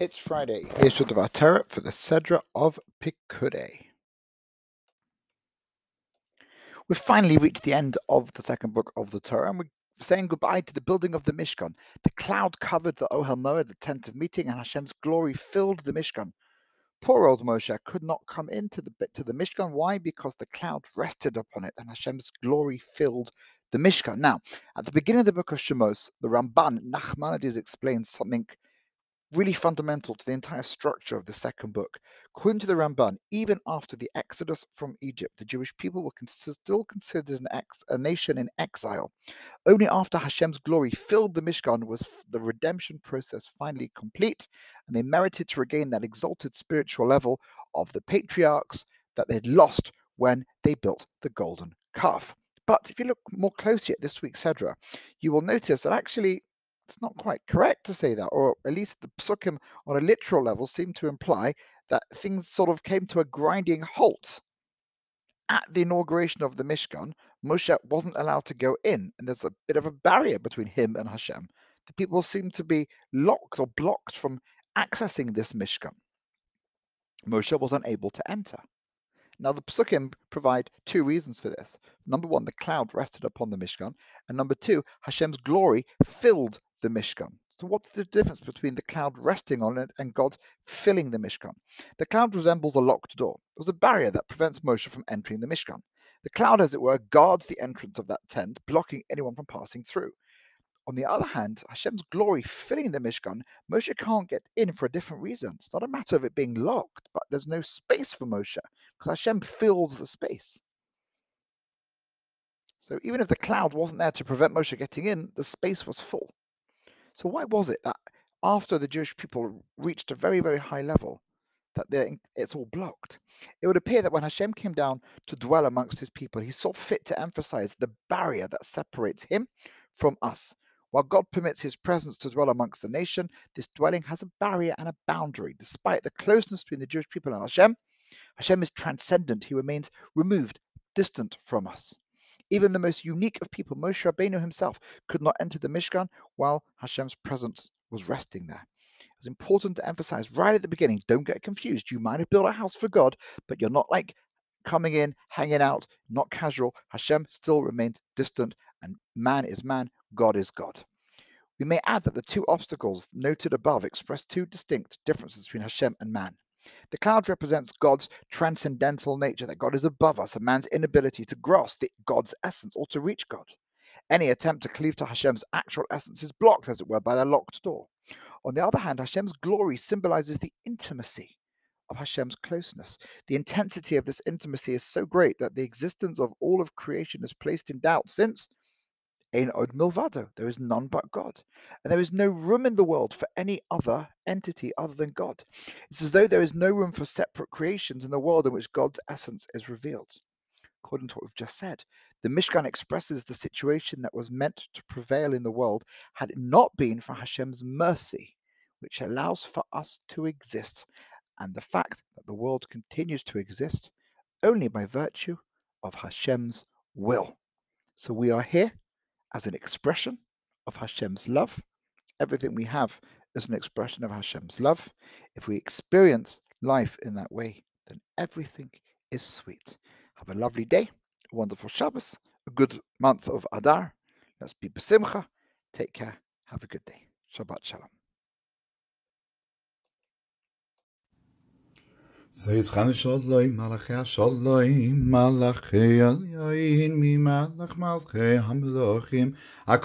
It's Friday. Here's your Devar Torah for the Sedra of Pikudei. We've finally reached the end of the second book of the Torah, and we're saying goodbye to the building of the Mishkan. The cloud covered the Ohel Moed, the tent of meeting, and Hashem's glory filled the Mishkan. Poor old Moshe could not come into the to the Mishkan. Why? Because the cloud rested upon it, and Hashem's glory filled the Mishkan. Now, at the beginning of the book of Shemos, the Ramban Nachmanides explains something really fundamental to the entire structure of the second book. According to the Ramban, even after the exodus from Egypt, the Jewish people were still considered ex- a nation in exile. Only after Hashem's glory filled the Mishkan was the redemption process finally complete, and they merited to regain that exalted spiritual level of the patriarchs that they'd lost when they built the golden calf. But if you look more closely at this week's Sedra, you will notice that actually it's not quite correct to say that, or at least the psukim on a literal level seem to imply that things sort of came to a grinding halt at the inauguration of the Mishkan. Moshe wasn't allowed to go in, and there's a bit of a barrier between him and Hashem. The people seem to be locked or blocked from accessing this Mishkan. Moshe was unable to enter. Now, the Psukim provide two reasons for this. Number one, the cloud rested upon the Mishkan, and number two, Hashem's glory filled the Mishkan. So, what's the difference between the cloud resting on it and God filling the Mishkan? The cloud resembles a locked door. There's a barrier that prevents Moshe from entering the Mishkan. The cloud, as it were, guards the entrance of that tent, blocking anyone from passing through. On the other hand, Hashem's glory filling the Mishkan, Moshe can't get in for a different reason. It's not a matter of it being locked, but there's no space for Moshe because Hashem fills the space. So even if the cloud wasn't there to prevent Moshe getting in, the space was full. So why was it that after the Jewish people reached a very, very high level, that it's all blocked? It would appear that when Hashem came down to dwell amongst his people, he saw fit to emphasize the barrier that separates him from us. While God permits his presence to dwell amongst the nation, this dwelling has a barrier and a boundary. Despite the closeness between the Jewish people and Hashem, Hashem is transcendent. He remains removed, distant from us. Even the most unique of people, Moshe Rabbeinu himself, could not enter the Mishkan while Hashem's presence was resting there. It's important to emphasize right at the beginning don't get confused. You might have built a house for God, but you're not like coming in, hanging out, not casual. Hashem still remains distant, and man is man, God is God. We may add that the two obstacles noted above express two distinct differences between Hashem and man. The cloud represents God's transcendental nature, that God is above us, and man's inability to grasp the, God's essence or to reach God. Any attempt to cleave to Hashem's actual essence is blocked, as it were, by the locked door. On the other hand, Hashem's glory symbolizes the intimacy of Hashem's closeness. The intensity of this intimacy is so great that the existence of all of creation is placed in doubt, since Ein od milvado, there is none but God. And there is no room in the world for any other entity other than God. It's as though there is no room for separate creations in the world in which God's essence is revealed. According to what we've just said, the Mishkan expresses the situation that was meant to prevail in the world had it not been for Hashem's mercy, which allows for us to exist and the fact that the world continues to exist only by virtue of Hashem's will. So we are here as an expression of Hashem's love. Everything we have is an expression of Hashem's love. If we experience life in that way, then everything is sweet. Have a lovely day, a wonderful Shabbos, a good month of Adar. Let's be besimcha. Take care. Have a good day. Shabbat Shalom. זיי es kann ich schon lo im Malach ja schon lo im Malach ja ja in mi Malach mal Hamlochim a